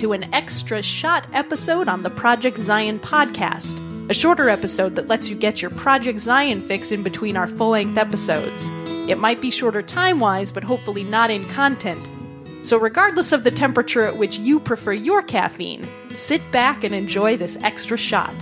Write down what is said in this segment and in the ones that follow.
To an extra shot episode on the Project Zion podcast, a shorter episode that lets you get your Project Zion fix in between our full length episodes. It might be shorter time wise, but hopefully not in content. So, regardless of the temperature at which you prefer your caffeine, sit back and enjoy this extra shot.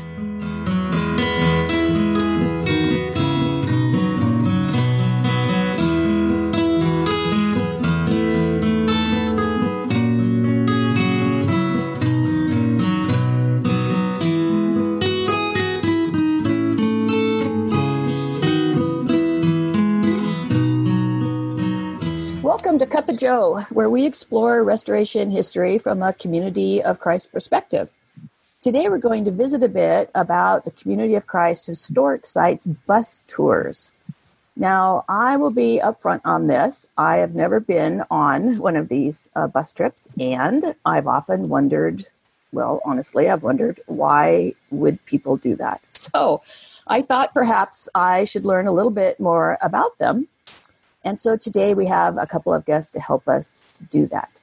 Of Joe, where we explore restoration history from a community of Christ perspective. Today, we're going to visit a bit about the Community of Christ historic sites bus tours. Now, I will be upfront on this. I have never been on one of these uh, bus trips, and I've often wondered, well, honestly, I've wondered why would people do that. So, I thought perhaps I should learn a little bit more about them and so today we have a couple of guests to help us to do that.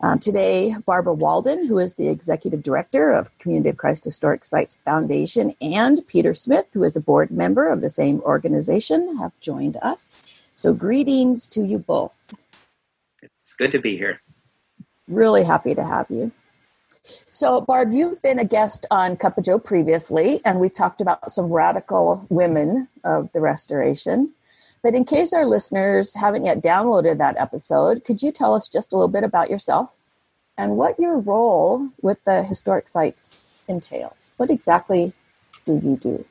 Um, today, Barbara Walden, who is the executive director of Community of Christ Historic Sites Foundation, and Peter Smith, who is a board member of the same organization, have joined us. So, greetings to you both. It's good to be here. Really happy to have you. So, Barb, you've been a guest on Cup of Joe previously, and we talked about some radical women of the restoration. But in case our listeners haven't yet downloaded that episode, could you tell us just a little bit about yourself and what your role with the historic sites entails? What exactly do you do?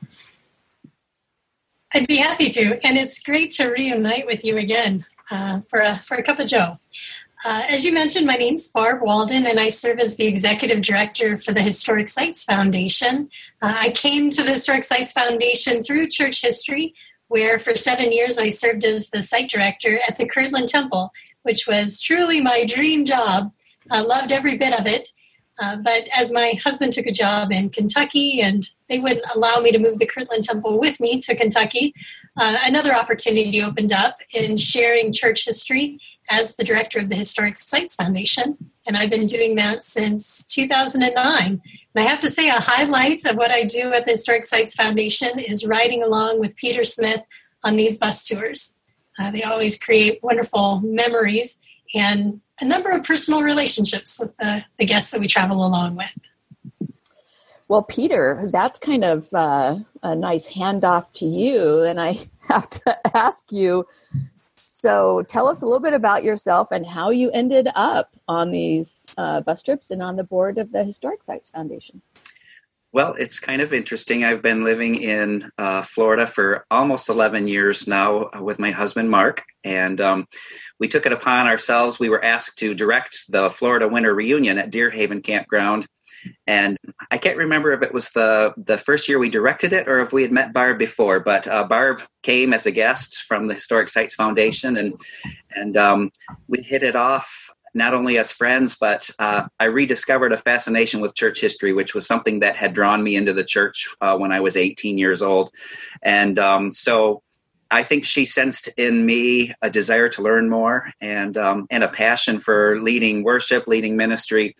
I'd be happy to, and it's great to reunite with you again uh, for a for a cup of Joe. Uh, as you mentioned, my name's Barb Walden, and I serve as the executive director for the Historic Sites Foundation. Uh, I came to the Historic Sites Foundation through church history where for seven years I served as the site director at the Kirtland Temple, which was truly my dream job. I loved every bit of it. Uh, but as my husband took a job in Kentucky and they wouldn't allow me to move the Kirtland Temple with me to Kentucky, uh, another opportunity opened up in sharing church history as the director of the Historic Sites Foundation. And I've been doing that since 2009. And I have to say, a highlight of what I do at the Historic Sites Foundation is riding along with Peter Smith on these bus tours. Uh, they always create wonderful memories and a number of personal relationships with the, the guests that we travel along with. Well, Peter, that's kind of uh, a nice handoff to you. And I have to ask you so tell us a little bit about yourself and how you ended up on these uh, bus trips and on the board of the Historic Sites Foundation. Well, it's kind of interesting. I've been living in uh, Florida for almost 11 years now with my husband, Mark, and um, we took it upon ourselves. We were asked to direct the Florida Winter Reunion at Deer Haven Campground and I can't remember if it was the the first year we directed it or if we had met Barb before. But uh, Barb came as a guest from the Historic Sites Foundation, and and um, we hit it off not only as friends, but uh, I rediscovered a fascination with church history, which was something that had drawn me into the church uh, when I was 18 years old, and um, so. I think she sensed in me a desire to learn more and um, and a passion for leading worship, leading ministry,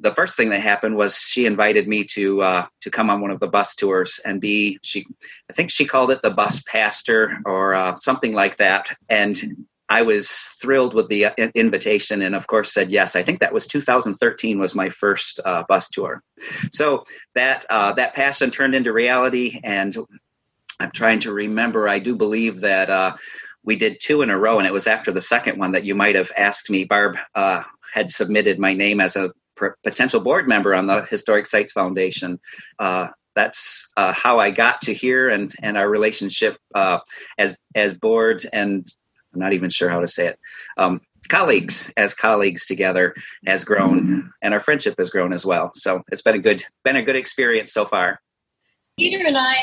the first thing that happened was she invited me to uh, to come on one of the bus tours and be she I think she called it the bus pastor or uh, something like that. And I was thrilled with the uh, invitation and of course said yes. I think that was 2013 was my first uh, bus tour. So that uh, that passion turned into reality and I'm trying to remember. I do believe that uh, we did two in a row and it was after the second one that you might have asked me. Barb had submitted my name as a potential board member on the Historic Sites Foundation. Uh, that's uh, how I got to here, and and our relationship uh, as as boards and I'm not even sure how to say it. Um, colleagues as colleagues together has grown, and our friendship has grown as well. So it's been a good been a good experience so far. Peter and I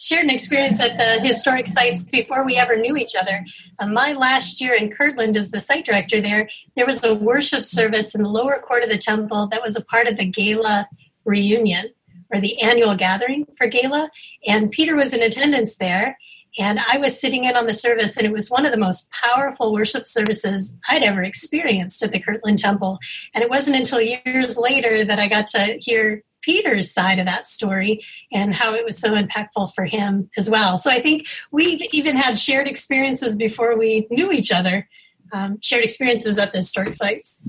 shared an experience at the historic sites before we ever knew each other. Uh, my last year in Kirtland as the site director there, there was a worship service in the lower court of the temple that was a part of the gala reunion or the annual gathering for gala. And Peter was in attendance there. And I was sitting in on the service, and it was one of the most powerful worship services I'd ever experienced at the Kirtland Temple. And it wasn't until years later that I got to hear Peter's side of that story and how it was so impactful for him as well. So I think we've even had shared experiences before we knew each other, um, shared experiences at the historic sites.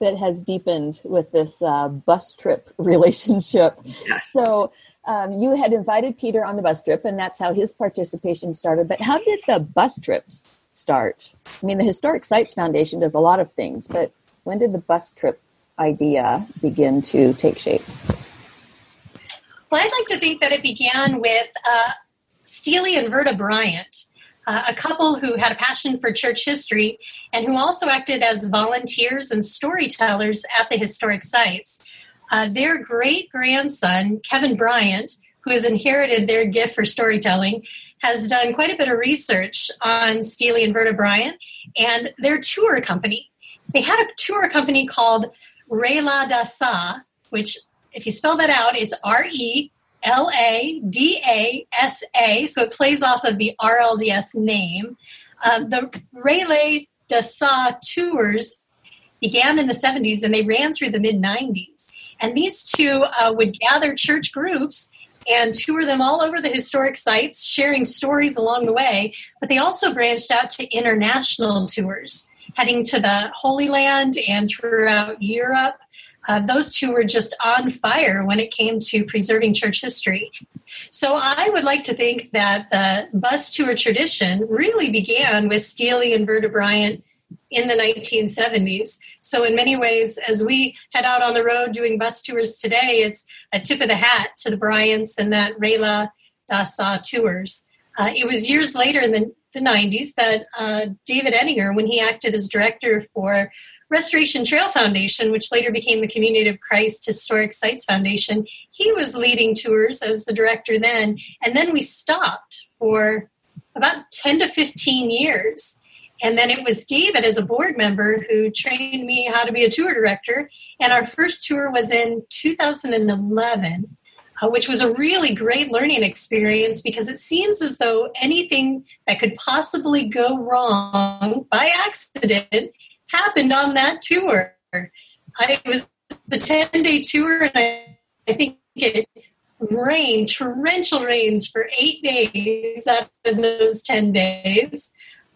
That has deepened with this uh, bus trip relationship. Yes. So um, you had invited Peter on the bus trip, and that's how his participation started. But how did the bus trips start? I mean, the Historic Sites Foundation does a lot of things, but when did the bus trip idea begin to take shape? Well, I'd like to think that it began with uh, Steely and Verta Bryant, uh, a couple who had a passion for church history and who also acted as volunteers and storytellers at the historic sites. Uh, their great grandson, Kevin Bryant, who has inherited their gift for storytelling, has done quite a bit of research on Steely and Verta Bryant and their tour company. They had a tour company called Rela da Sa, which, if you spell that out, it's R E L A D A S A. So it plays off of the RLDS name. Uh, the Relay da Sa tours began in the 70s and they ran through the mid 90s. And these two uh, would gather church groups and tour them all over the historic sites, sharing stories along the way. But they also branched out to international tours heading to the Holy Land and throughout Europe. Uh, those two were just on fire when it came to preserving church history. So I would like to think that the bus tour tradition really began with Steely and Verta Bryant in the 1970s. So, in many ways, as we head out on the road doing bus tours today, it's a tip of the hat to the Bryants and that Rela Dasa tours. Uh, it was years later in the the 90s that uh, David Ettinger, when he acted as director for Restoration Trail Foundation, which later became the Community of Christ Historic Sites Foundation, he was leading tours as the director then. And then we stopped for about 10 to 15 years. And then it was David, as a board member, who trained me how to be a tour director. And our first tour was in 2011 uh, which was a really great learning experience because it seems as though anything that could possibly go wrong by accident happened on that tour. I, it was the 10 day tour, and I, I think it rained, torrential rains for eight days out of those 10 days.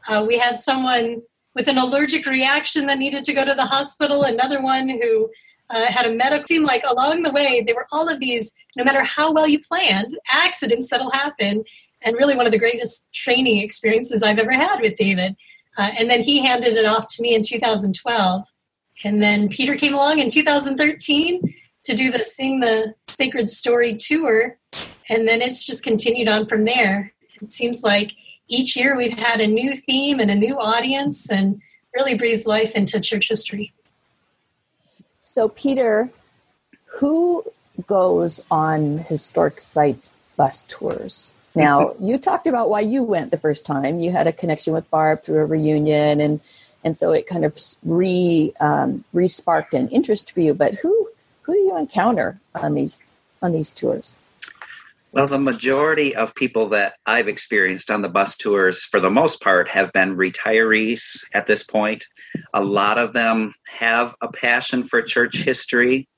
Uh, we had someone with an allergic reaction that needed to go to the hospital, another one who uh, had a medical team. Like along the way, there were all of these, no matter how well you planned, accidents that'll happen. And really, one of the greatest training experiences I've ever had with David. Uh, and then he handed it off to me in 2012. And then Peter came along in 2013 to do the Sing the Sacred Story tour. And then it's just continued on from there. It seems like each year we've had a new theme and a new audience and really breathes life into church history. So, Peter, who goes on historic sites bus tours? Now, you talked about why you went the first time. You had a connection with Barb through a reunion, and and so it kind of re um, re-sparked an interest for you. But who who do you encounter on these on these tours? Well, the majority of people that I've experienced on the bus tours, for the most part, have been retirees at this point. A lot of them have a passion for church history.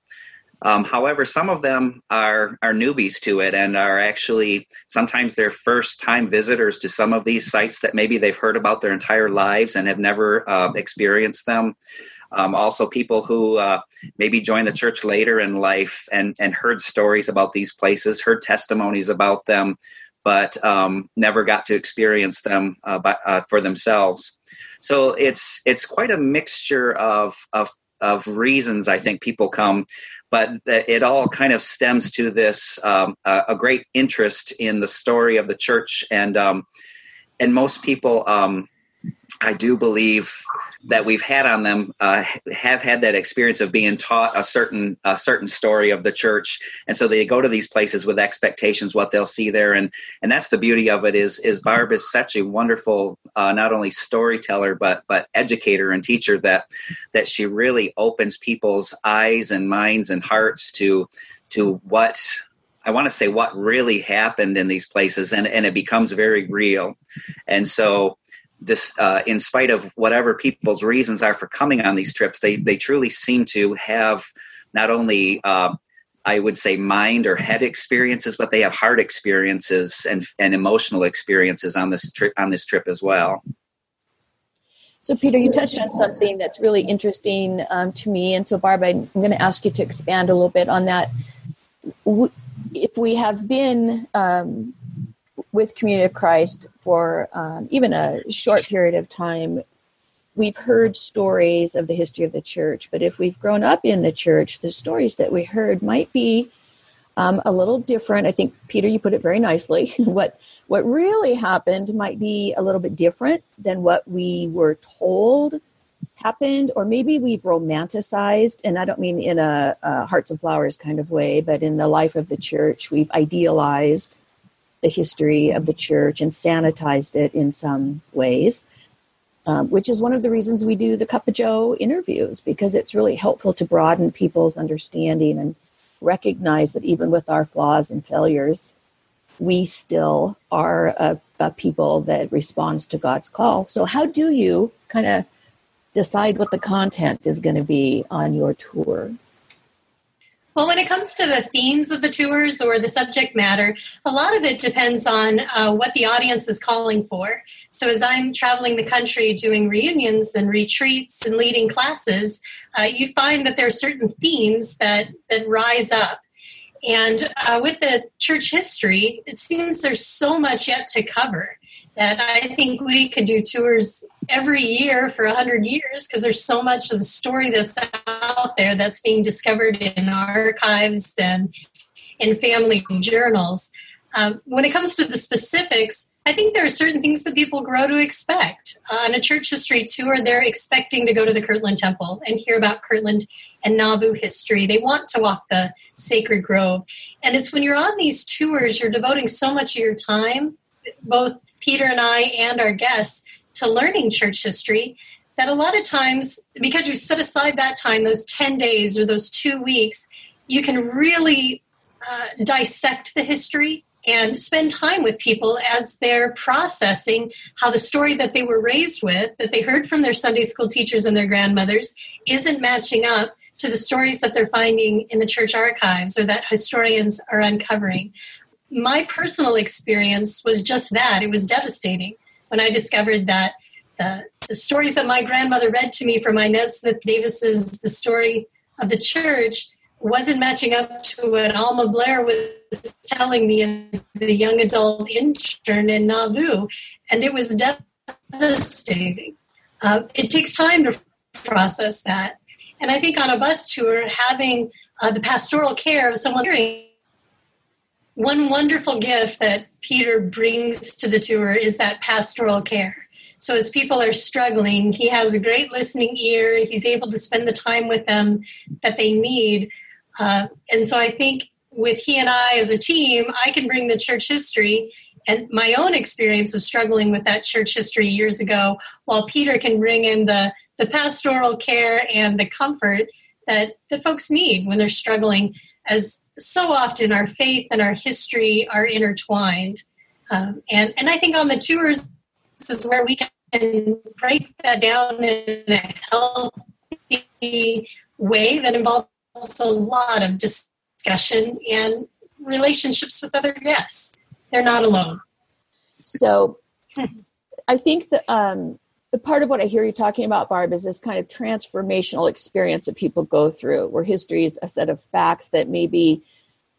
Um, however, some of them are, are newbies to it and are actually sometimes they're first time visitors to some of these sites that maybe they've heard about their entire lives and have never uh, experienced them. Um, also, people who uh, maybe joined the church later in life and, and heard stories about these places, heard testimonies about them, but um, never got to experience them uh, by, uh, for themselves. So it's it's quite a mixture of of of reasons I think people come, but it all kind of stems to this um, a great interest in the story of the church and um, and most people um, I do believe that we've had on them uh, have had that experience of being taught a certain a certain story of the church, and so they go to these places with expectations what they'll see there, and and that's the beauty of it is is Barb is such a wonderful uh, not only storyteller but but educator and teacher that that she really opens people's eyes and minds and hearts to to what I want to say what really happened in these places, and and it becomes very real. And so, this, uh, in spite of whatever people's reasons are for coming on these trips, they they truly seem to have not only uh, I would say mind or head experiences, but they have heart experiences and and emotional experiences on this trip on this trip as well. So, Peter, you touched on something that's really interesting um, to me, and so Barb, I'm going to ask you to expand a little bit on that. If we have been um, with Community of Christ for um, even a short period of time, we've heard stories of the history of the church, but if we've grown up in the church, the stories that we heard might be um, a little different. I think Peter, you put it very nicely. what what really happened might be a little bit different than what we were told happened, or maybe we've romanticized, and I don't mean in a, a hearts and flowers kind of way, but in the life of the church, we've idealized the history of the church and sanitized it in some ways um, which is one of the reasons we do the Cup of Joe interviews because it's really helpful to broaden people's understanding and recognize that even with our flaws and failures, we still are a, a people that responds to God's call. So, how do you kind of decide what the content is going to be on your tour? Well, when it comes to the themes of the tours or the subject matter, a lot of it depends on uh, what the audience is calling for. So, as I'm traveling the country doing reunions and retreats and leading classes, uh, you find that there are certain themes that, that rise up. And uh, with the church history, it seems there's so much yet to cover that I think we could do tours every year for 100 years because there's so much of the story that's out there that's being discovered in archives and in family journals. Um, when it comes to the specifics, I think there are certain things that people grow to expect. Uh, on a church history tour, they're expecting to go to the Kirtland Temple and hear about Kirtland and Nauvoo history. They want to walk the sacred grove. And it's when you're on these tours, you're devoting so much of your time, both Peter and I and our guests to learning church history that a lot of times, because you set aside that time, those 10 days or those two weeks, you can really uh, dissect the history and spend time with people as they're processing how the story that they were raised with, that they heard from their Sunday school teachers and their grandmothers, isn't matching up to the stories that they're finding in the church archives or that historians are uncovering my personal experience was just that. It was devastating when I discovered that the, the stories that my grandmother read to me from Inez Smith Davis's The Story of the Church wasn't matching up to what Alma Blair was telling me as a young adult intern in Nauvoo. And it was devastating. Uh, it takes time to process that. And I think on a bus tour, having uh, the pastoral care of someone hearing one wonderful gift that Peter brings to the tour is that pastoral care. So, as people are struggling, he has a great listening ear. He's able to spend the time with them that they need. Uh, and so, I think with he and I as a team, I can bring the church history and my own experience of struggling with that church history years ago, while Peter can bring in the, the pastoral care and the comfort that, that folks need when they're struggling as so often our faith and our history are intertwined. Um, and, and I think on the tours, this is where we can break that down in a healthy way that involves a lot of discussion and relationships with other guests. They're not alone. So I think that um, the part of what I hear you talking about, Barb, is this kind of transformational experience that people go through, where history is a set of facts that maybe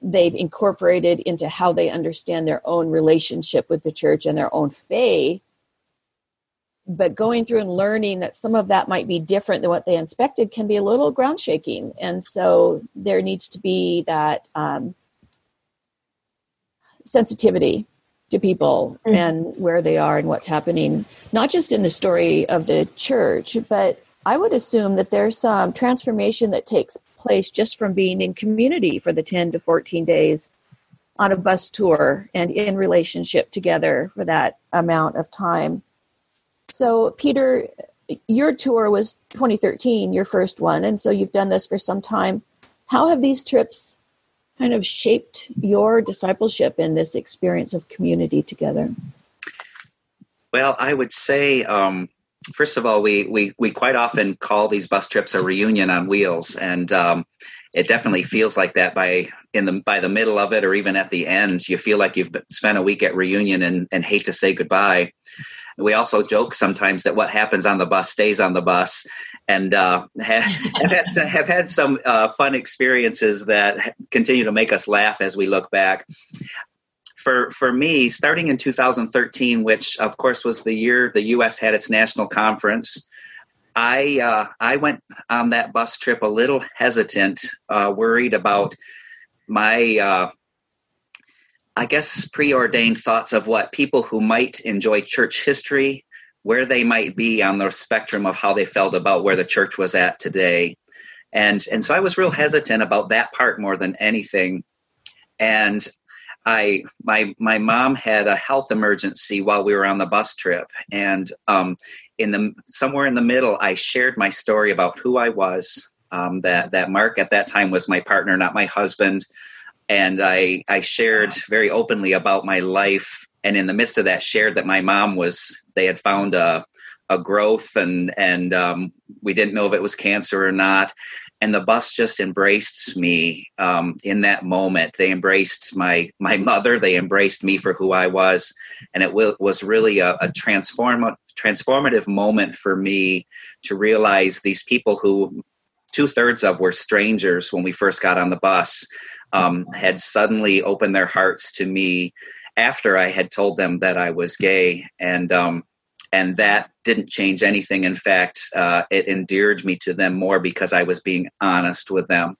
they've incorporated into how they understand their own relationship with the church and their own faith. But going through and learning that some of that might be different than what they expected can be a little ground shaking. And so there needs to be that um, sensitivity to people mm-hmm. and where they are and what's happening, not just in the story of the church, but I would assume that there's some transformation that takes place just from being in community for the 10 to 14 days on a bus tour and in relationship together for that amount of time. So, Peter, your tour was 2013, your first one, and so you've done this for some time. How have these trips kind of shaped your discipleship in this experience of community together? Well, I would say, um, first of all, we, we, we quite often call these bus trips a reunion on wheels. And um, it definitely feels like that by in the by the middle of it or even at the end you feel like you've spent a week at reunion and, and hate to say goodbye. We also joke sometimes that what happens on the bus stays on the bus. And uh, have, had some, have had some uh, fun experiences that continue to make us laugh as we look back. For for me starting in 2013 which of course was the year the us had its national conference I uh, I went on that bus trip a little hesitant, uh, worried about my uh, I guess preordained thoughts of what people who might enjoy church history, where they might be on the spectrum of how they felt about where the church was at today, and and so I was real hesitant about that part more than anything, and I my my mom had a health emergency while we were on the bus trip, and um, in the somewhere in the middle, I shared my story about who I was. Um, that that Mark at that time was my partner, not my husband, and I I shared very openly about my life. And in the midst of that, shared that my mom was they had found a a growth and and um, we didn't know if it was cancer or not. And the bus just embraced me um, in that moment. They embraced my my mother. They embraced me for who I was, and it w- was really a, a transform transformative moment for me to realize these people who two thirds of were strangers when we first got on the bus um, had suddenly opened their hearts to me after I had told them that I was gay, and um, and that didn't change anything. In fact, uh, it endeared me to them more because I was being honest with them.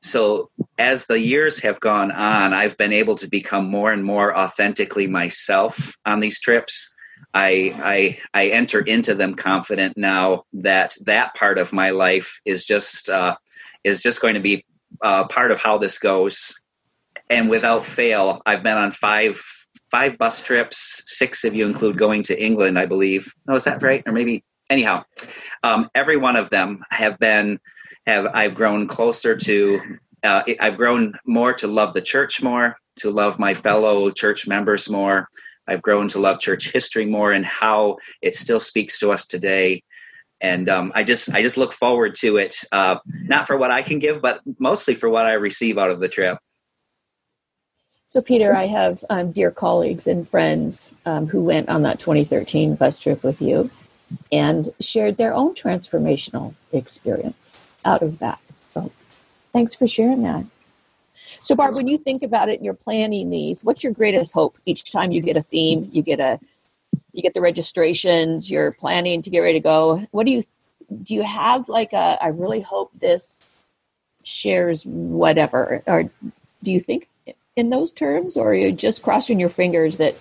So as the years have gone on, I've been able to become more and more authentically myself on these trips. I, I I enter into them confident now that that part of my life is just uh, is just going to be uh, part of how this goes. And without fail, I've been on five five bus trips. Six if you include going to England, I believe. No, is that right? Or maybe anyhow, um, every one of them have been have I've grown closer to. Uh, I've grown more to love the church more, to love my fellow church members more, I've grown to love church history more and how it still speaks to us today. And um, I just I just look forward to it, uh, not for what I can give, but mostly for what I receive out of the trip. So, Peter, I have um, dear colleagues and friends um, who went on that 2013 bus trip with you and shared their own transformational experience out of that. So, thanks for sharing that. So, Barb, when you think about it and you're planning these, what's your greatest hope each time you get a theme, you get a you get the registrations, you're planning to get ready to go. What do you do? You have like a I really hope this shares whatever, or do you think in those terms, or are you just crossing your fingers that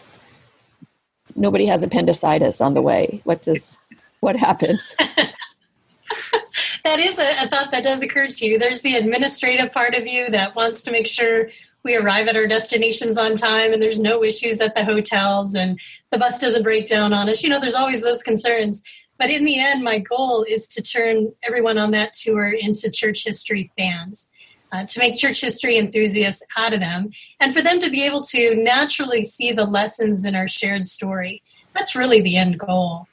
nobody has appendicitis on the way? What does what happens? that is a, a, thought that does occur to you. There's the administrative part of you that wants to make sure we arrive at our destinations on time and there's no issues at the hotels and the bus doesn't break down on us. You know, there's always those concerns. But in the end, my goal is to turn everyone on that tour into church history fans. Uh, to make church history enthusiasts out of them, and for them to be able to naturally see the lessons in our shared story. That's really the end goal.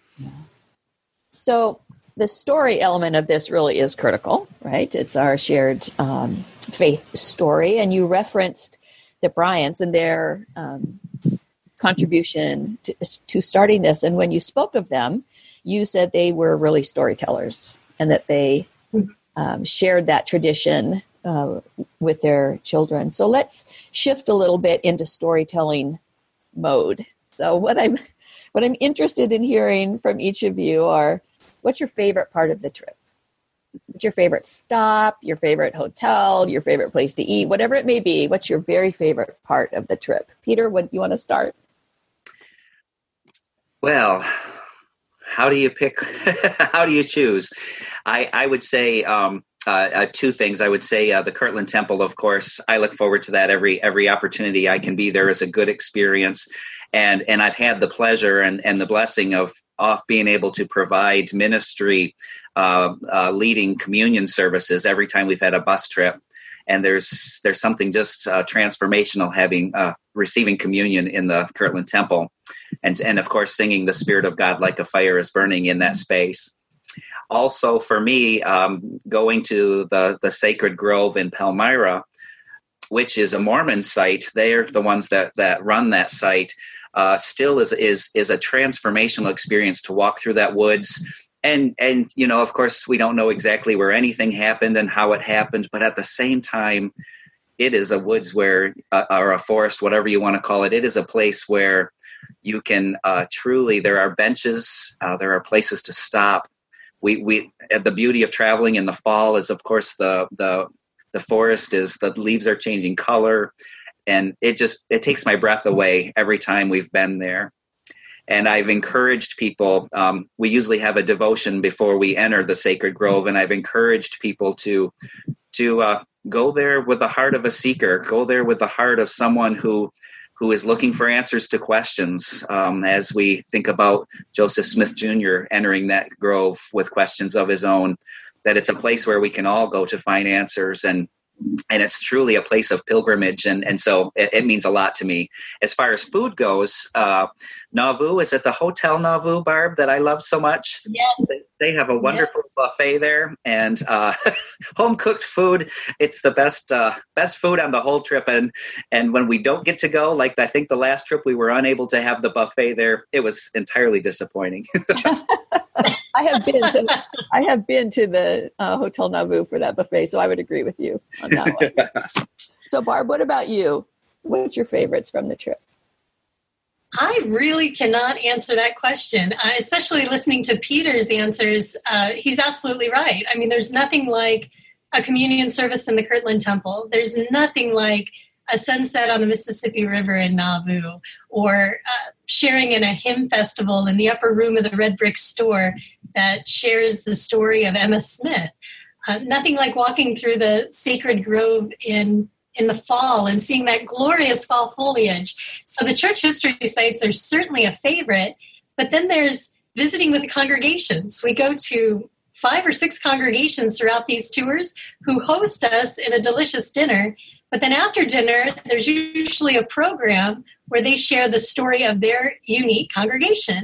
So, the story element of this really is critical, right? It's our shared um, faith story. And you referenced the Bryants and their um, contribution to, to, starting this. And when you spoke of them, you said they were really storytellers and that they um, shared that tradition uh, with their children. So let's shift a little bit into storytelling mode. So what I'm what I'm interested in hearing from each of you are what's your favorite part of the trip? What's your favorite stop, your favorite hotel, your favorite place to eat, whatever it may be? What's your very favorite part of the trip? Peter, what you want to start? Well, how do you pick? how do you choose? I, I would say um, uh, uh, two things. I would say uh, the Kirtland Temple, of course. I look forward to that every every opportunity I can be there is a good experience, and and I've had the pleasure and and the blessing of off being able to provide ministry, uh, leading communion services every time we've had a bus trip. and there's there's something just uh, transformational having uh, receiving communion in the Kirtland Temple, and and of course singing the Spirit of God like a fire is burning in that space. Also, for me, um, going to the the Sacred Grove in Palmyra, which is a Mormon site, they're the ones that that run that site. Uh, still is is is a transformational experience to walk through that woods and and you know of course we don't know exactly where anything happened and how it happened but at the same time it is a woods where uh, or a forest whatever you want to call it it is a place where you can uh, truly there are benches uh, there are places to stop we we the beauty of traveling in the fall is of course the the the forest is the leaves are changing color and it just it takes my breath away every time we've been there and I've encouraged people. Um, we usually have a devotion before we enter the sacred grove, and I've encouraged people to to uh, go there with the heart of a seeker, go there with the heart of someone who who is looking for answers to questions. Um, as we think about Joseph Smith Jr. entering that grove with questions of his own, that it's a place where we can all go to find answers and and it's truly a place of pilgrimage and, and so it, it means a lot to me as far as food goes uh, nauvoo is it the hotel nauvoo barb that i love so much yes. They, have a wonderful yes. buffet there and uh, home cooked food it's the best uh, best food on the whole trip and and when we don't get to go like i think the last trip we were unable to have the buffet there it was entirely disappointing I have been to I have been to the uh, Hotel Nauvoo for that buffet, so I would agree with you on that one. so, Barb, what about you? What's your favorites from the trips? I really cannot answer that question, uh, especially listening to Peter's answers. Uh, he's absolutely right. I mean, there's nothing like a communion service in the Kirtland Temple. There's nothing like a sunset on the Mississippi River in Nauvoo, or uh, sharing in a hymn festival in the upper room of the Red Brick Store that shares the story of Emma Smith. Uh, nothing like walking through the sacred grove in in the fall and seeing that glorious fall foliage. So the church history sites are certainly a favorite, but then there's visiting with the congregations. We go to five or six congregations throughout these tours who host us in a delicious dinner. But then after dinner, there's usually a program where they share the story of their unique congregation.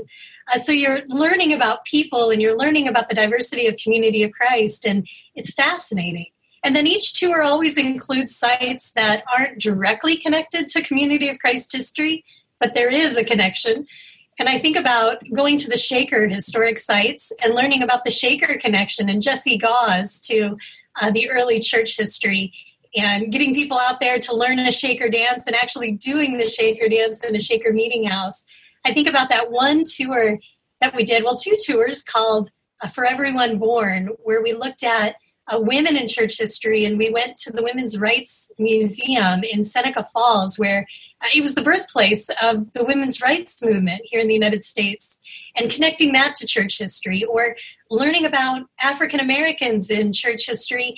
Uh, so you're learning about people and you're learning about the diversity of community of Christ, and it's fascinating. And then each tour always includes sites that aren't directly connected to Community of Christ history, but there is a connection. And I think about going to the Shaker historic sites and learning about the Shaker connection and Jesse Gause to uh, the early church history and getting people out there to learn a Shaker dance and actually doing the Shaker dance in a Shaker meeting house. I think about that one tour that we did, well, two tours called uh, For Everyone Born, where we looked at uh, women in church history, and we went to the Women's Rights Museum in Seneca Falls, where uh, it was the birthplace of the women's rights movement here in the United States, and connecting that to church history, or learning about African Americans in church history.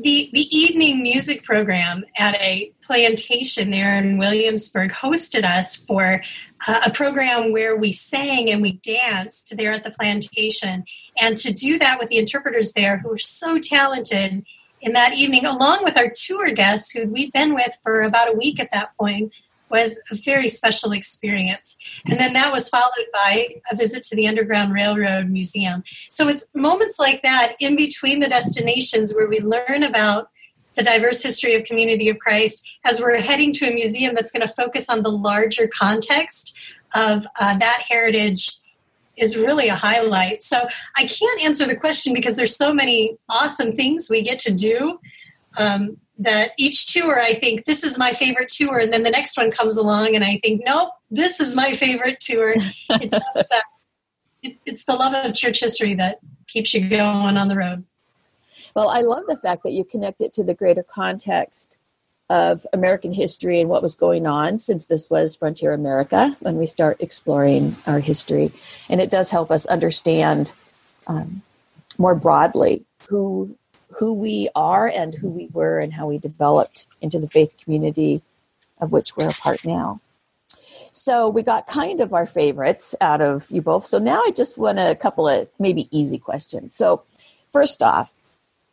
The, the evening music program at a plantation there in Williamsburg hosted us for a program where we sang and we danced there at the plantation. And to do that with the interpreters there who were so talented in that evening, along with our tour guests who we'd been with for about a week at that point, was a very special experience. And then that was followed by a visit to the Underground Railroad Museum. So it's moments like that in between the destinations where we learn about the diverse history of Community of Christ as we're heading to a museum that's going to focus on the larger context of uh, that heritage is really a highlight. So I can't answer the question because there's so many awesome things we get to do. Um, that each tour, I think this is my favorite tour, and then the next one comes along, and I think, nope, this is my favorite tour. It just uh, it, it's the love of church history that keeps you going on the road. Well, I love the fact that you connect it to the greater context of American history and what was going on since this was Frontier America when we start exploring our history. And it does help us understand um, more broadly who who we are and who we were and how we developed into the faith community of which we're a part now. So we got kind of our favorites out of you both. So now I just want a couple of maybe easy questions. So first off,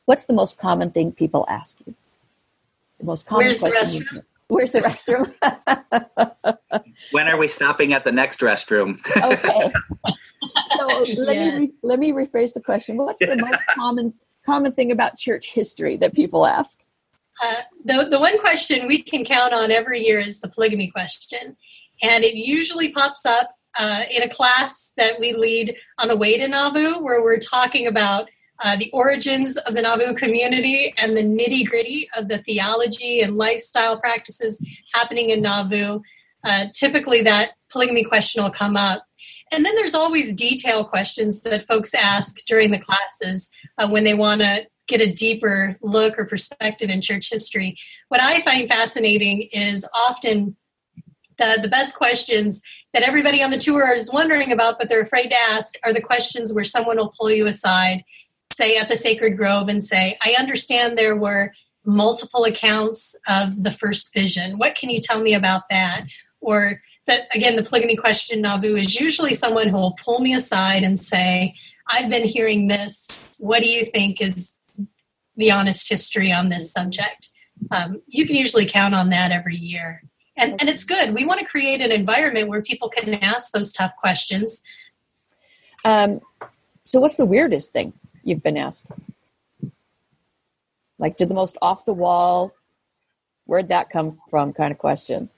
What's the most common thing people ask you? the most common Where's question. the restroom? Where's the restroom? When are we stopping at the next restroom? okay. So let Yeah. me re- let me rephrase the question. What's the most common common thing about church history that people ask? Uh, the, the one question we can count on every year is the polygamy question. And it usually pops up uh, in a class that we lead on the way to Nauvoo, where we're talking about uh, the origins of the Nauvoo community and the nitty gritty of the theology and lifestyle practices happening in Nauvoo. Uh, typically, that polygamy question will come up. And then there's always detail questions that folks ask during the classes uh, when they want to get a deeper look or perspective in church history. What I find fascinating is often the, the best questions that everybody on the tour is wondering about, but they're afraid to ask, are the questions where someone will pull you aside, say at the Sacred Grove, and say, I understand there were multiple accounts of the first vision. What can you tell me about that? Or that, again, the polygamy question Nauvoo is usually someone who will pull me aside and say, I've been hearing this. What do you think is the honest history on this subject? Um, you can usually count on that every year. And, and it's good. We want to create an environment where people can ask those tough questions. Um, so, what's the weirdest thing you've been asked? Like, did the most off the wall, where'd that come from kind of question?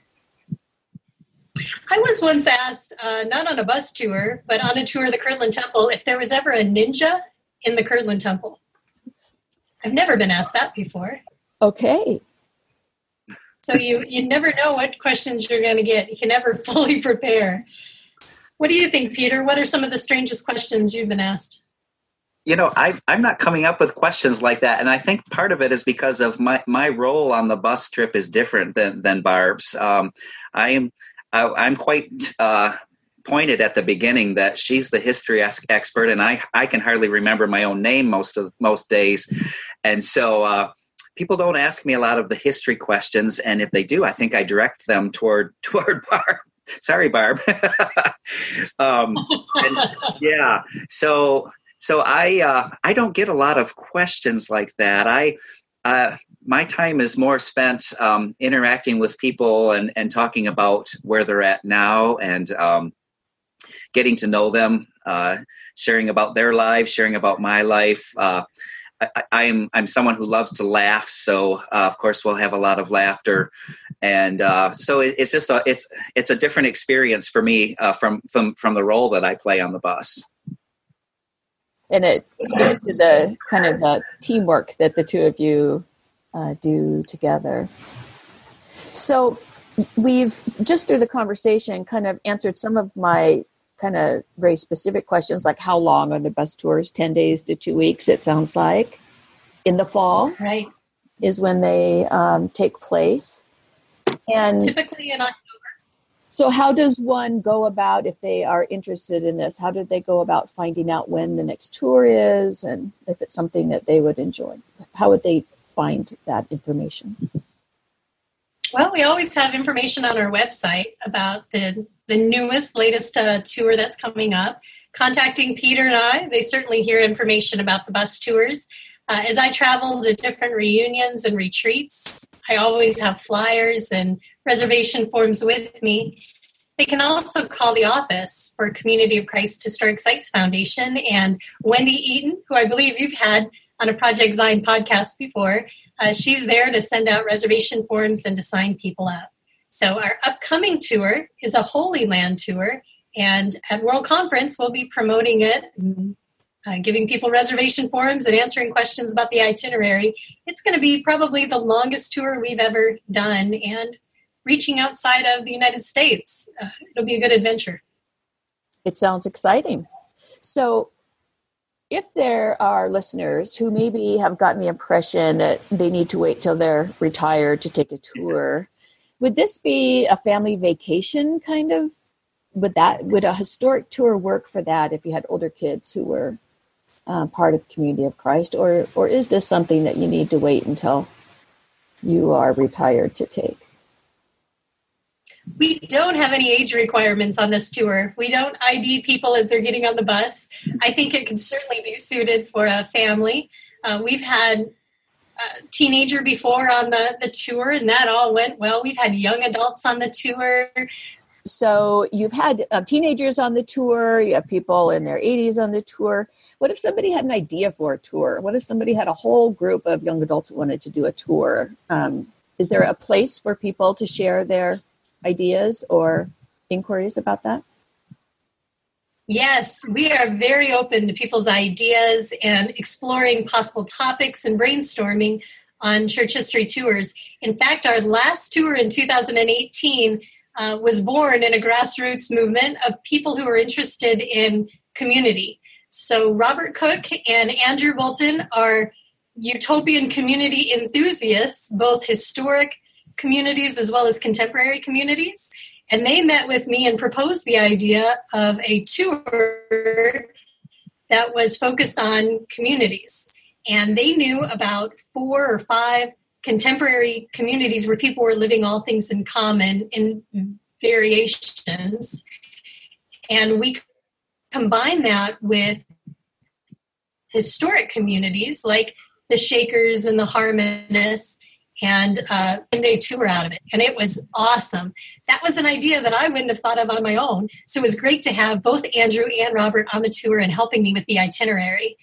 I was once asked, uh, not on a bus tour, but on a tour of the Kirtland Temple, if there was ever a ninja in the Kirtland Temple. I've never been asked that before. Okay. So you you never know what questions you're going to get. You can never fully prepare. What do you think, Peter? What are some of the strangest questions you've been asked? You know I, i'm not coming up with questions like that. And i think part of it is because of my, my role on the bus trip is different than, than barb's. Um, i am I, i'm quite uh, pointed at the beginning that she's the history ex- expert and i, I can hardly remember my own name most of most days. And so uh, people don't ask me a lot of the history questions. And if they do i think i direct them toward toward barb. Sorry barb. Um, and, yeah. So so I uh, I don't get a lot of questions like that. I uh, my time is more spent um, interacting with people and and talking about where they're at now and um, getting to know them, uh, sharing about their lives, sharing about my life. Uh, I, I'm I'm someone who loves to laugh, so uh, of course we'll have a lot of laughter, and uh, so it, it's just a it's it's a different experience for me from from from the role that I play on the bus. And it speaks to the kind of the teamwork that the two of you uh, do together. So we've just through the conversation kind of answered some of my kind of very specific questions like how long are the bus tours 10 days to two weeks it sounds like in the fall Right. is when they um, take place and Typically in October. So how does one go about if they are interested in this how do they go about finding out when the next tour is and if it's something that they would enjoy how would they find that information Well, we always have information on our website about the the newest, latest uh, tour that's coming up. Contacting Peter and I, they certainly hear information about the bus tours. Uh, as I travel to different reunions and retreats, I always have flyers and reservation forms with me. They can also call the office for Community of Christ Historic Sites Foundation and Wendy Eaton, who I believe you've had on a Project Zion podcast before. Uh, she's there to send out reservation forms and to sign people up. So our upcoming tour is a Holy Land tour, and at World Conference we'll be promoting it, and, uh, giving people reservation forms and answering questions about the itinerary. It's going to be probably the longest tour we've ever done, and reaching outside of the United States. Uh, it'll be a good adventure. it sounds exciting so if there are listeners who maybe have gotten the impression that they need to wait till they're retired to take a tour would this be a family vacation kind of would that would a historic tour work for that if you had older kids who were uh, part of community of christ or or is this something that you need to wait until you are retired to take We don't have any age requirements on this tour. We don't ID people as they're getting on the bus. I think it can certainly be suited for a family. Uh, we've had a teenager before on the, the tour, and that all went well. We've had young adults on the tour. So you've had um, teenagers on the tour, you have people in their 80s on the tour. What if somebody had an idea for a tour? What if somebody had a whole group of young adults who wanted to do a tour? Um, is there a place for people to share their ideas or inquiries about that? Yes, we are very open to people's ideas and exploring possible topics and brainstorming on church history tours. In fact, our last tour in 2018 uh, was born in a grassroots movement of people who are interested in community. So, Robert Cook and Andrew Bolton are utopian community enthusiasts, both historic communities as well as contemporary communities. And they met with me and proposed the idea of a tour that was focused on communities. And they knew about four or five contemporary communities where people were living all things in common in variations. And we combine that with historic communities like the Shakers and the Harmonists and uh, one day tour out of it. And it was awesome. That was an idea that I wouldn't have thought of on my own. So it was great to have both Andrew and Robert on the tour and helping me with the itinerary.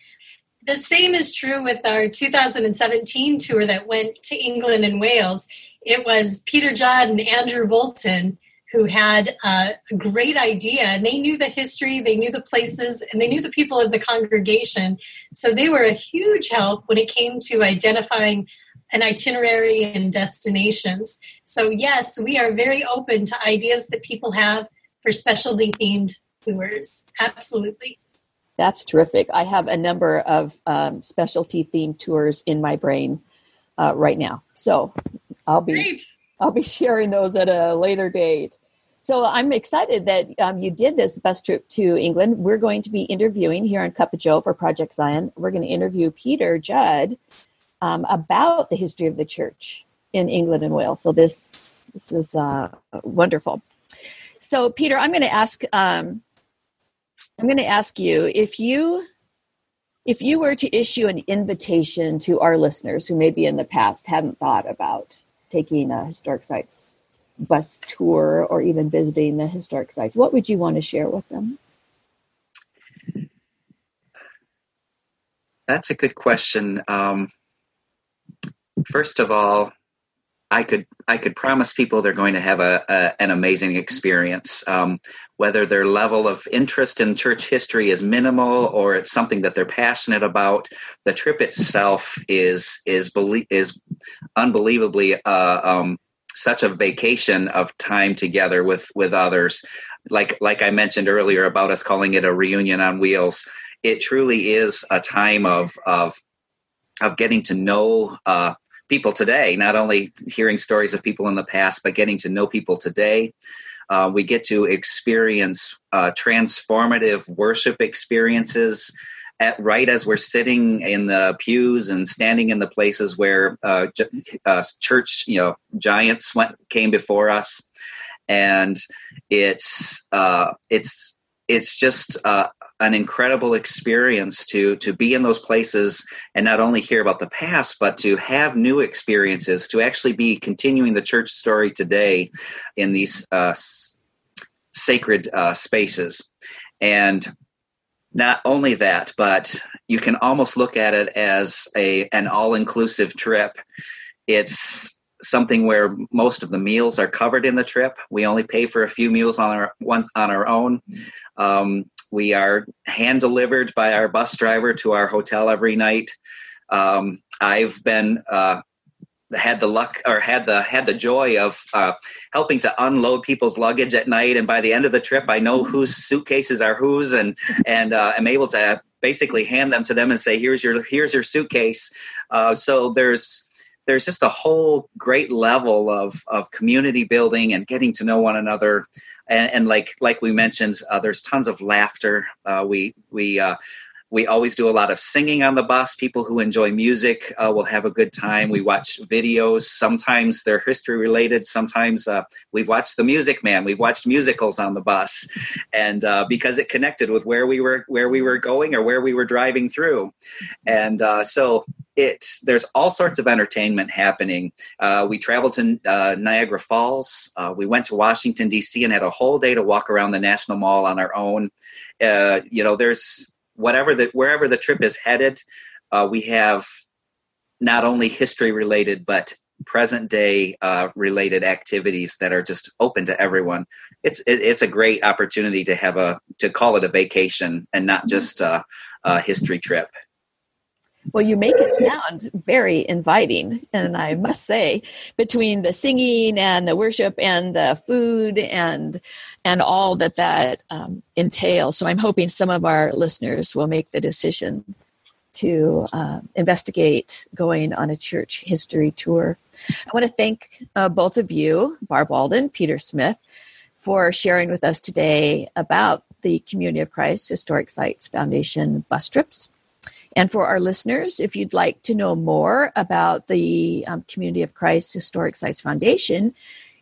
The same is true with our 2017 tour that went to England and Wales. It was Peter Judd and Andrew Bolton who had uh, a great idea and they knew the history, they knew the places, and they knew the people of the congregation. So they were a huge help when it came to identifying an itinerary and destinations. So, yes, we are very open to ideas that people have for specialty themed tours. Absolutely. That's terrific. I have a number of um, specialty themed tours in my brain uh, right now. So I'll be Great. I'll be sharing those at a later date. So I'm excited that um, you did this bus trip to England. We're going to be interviewing here on Cup of Joe for Project Zion. We're going to interview Peter Judd um, about the history of the church in England and Wales. So this this is uh, wonderful. So Peter, I'm going to ask um, I'm going to ask you if you if you were to issue an invitation to our listeners who maybe in the past hadn't thought about taking a historic sites bus tour or even visiting the historic sites, what would you want to share with them? That's a good question. Um, first of all, I could I could promise people they're going to have a, a an amazing experience. Um, whether their level of interest in church history is minimal or it's something that they're passionate about, the trip itself is is belie- is unbelievably uh, um, such a vacation of time together with with others. Like like I mentioned earlier about us calling it a reunion on wheels. It truly is a time of of of getting to know uh, people today, not only hearing stories of people in the past, but getting to know people today. Uh, we get to experience uh, transformative worship experiences at, right as we're sitting in the pews and standing in the places where uh, uh church, you know, giants went came before us, and it's uh, it's it's just uh, an incredible experience to to be in those places and not only hear about the past but to have new experiences to actually be continuing the church story today in these uh, s- sacred uh, spaces. And not only that but you can almost look at it as a an all-inclusive trip. It's something where most of the meals are covered in the trip. We only pay for a few meals on our on our own um, we are hand delivered by our bus driver to our hotel every night. Um, I've been uh, had the luck or had the had the joy of uh, helping to unload people's luggage at night, and by the end of the trip, I know whose suitcases are whose, and and uh, I'm able to basically hand them to them and say, "Here's your here's your suitcase." Uh, so there's there's just a whole great level of of community building and getting to know one another and, and like like we mentioned, uh, there's tons of laughter. Uh, we we uh, we always do a lot of singing on the bus. People who enjoy music uh, will have a good time. We watch videos. Sometimes they're history related. Sometimes uh, we've watched The Music Man. We've watched musicals on the bus, and uh, because it connected with where we were where we were going or where we were driving through, and uh, so it's there's all sorts of entertainment happening. Uh, we traveled to uh, Niagara Falls. Uh, we went to Washington D.C. and had a whole day to walk around the National Mall on our own. Uh, you know, there's whatever the wherever the trip is headed, uh, we have not only history related but present day uh, related activities that are just open to everyone. It's it, it's a great opportunity to have a to call it a vacation and not just a, a history trip. Well, you make it sound very inviting. And I must say, between the singing and the worship and the food and and all that that um, entails, so I'm hoping some of our listeners will make the decision to uh, investigate going on a church history tour. I want to thank uh, both of you, Barb Walden, Peter Smith, for sharing with us today about the Community of Christ Historic Sites Foundation bus trips. And for our listeners, if you'd like to know more about the um, Community of Christ Historic Sites Foundation,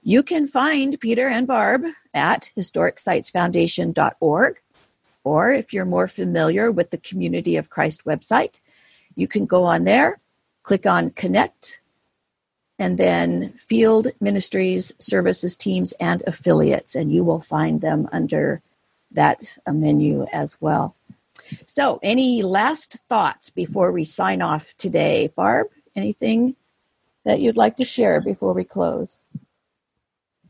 you can find Peter and Barb at historicsitesfoundation.org. Or if you're more familiar with the Community of Christ website, you can go on there, click on Connect, and then Field Ministries, Services Teams, and Affiliates, and you will find them under that uh, menu as well. So, any last thoughts before we sign off today? Barb, anything that you'd like to share before we close?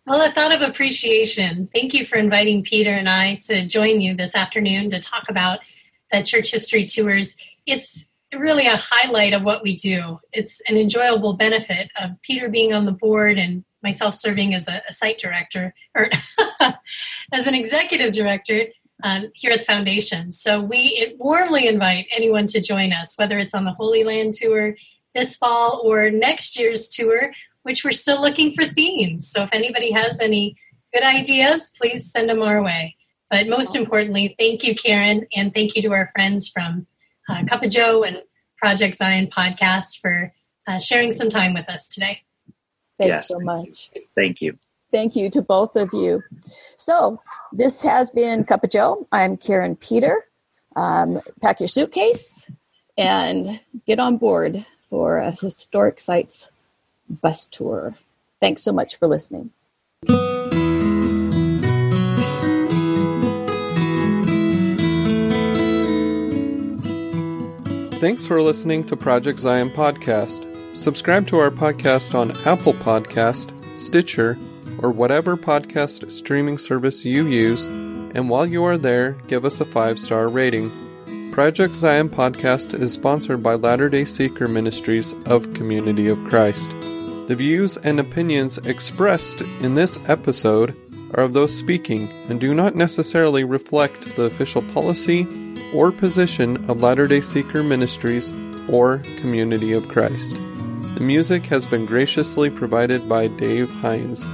Well, a thought of appreciation. Thank you for inviting Peter and I to join you this afternoon to talk about the church history tours. It's really a highlight of what we do. It's an enjoyable benefit of Peter being on the board and myself serving as a, a site director or as an executive director um, here at the foundation. So we warmly invite anyone to join us, whether it's on the Holy Land tour this fall or next year's tour, which we're still looking for themes. So if anybody has any good ideas, please send them our way. But most importantly, thank you, Karin, and thank you to our friends from uh, Cup of Joe and Project Zion podcast for uh, sharing some time with us today. Thanks yes. so much. Thank you. Thank you to both of you. So, this has been Cup of Joe. I'm Karin Peter. Um, pack your suitcase and get on board for a historic sites bus tour. Thanks so much for listening. Thanks for listening to Project Zion Podcast. Subscribe to our podcast on Apple Podcast, Stitcher, or whatever podcast streaming service you use, and while you are there, give us a five star rating. Project Zion Podcast is sponsored by Latter day Seeker Ministries of Community of Christ. The views and opinions expressed in this episode are of those speaking and do not necessarily reflect the official policy or position of Latter day Seeker Ministries or Community of Christ. The music has been graciously provided by Dave Hines.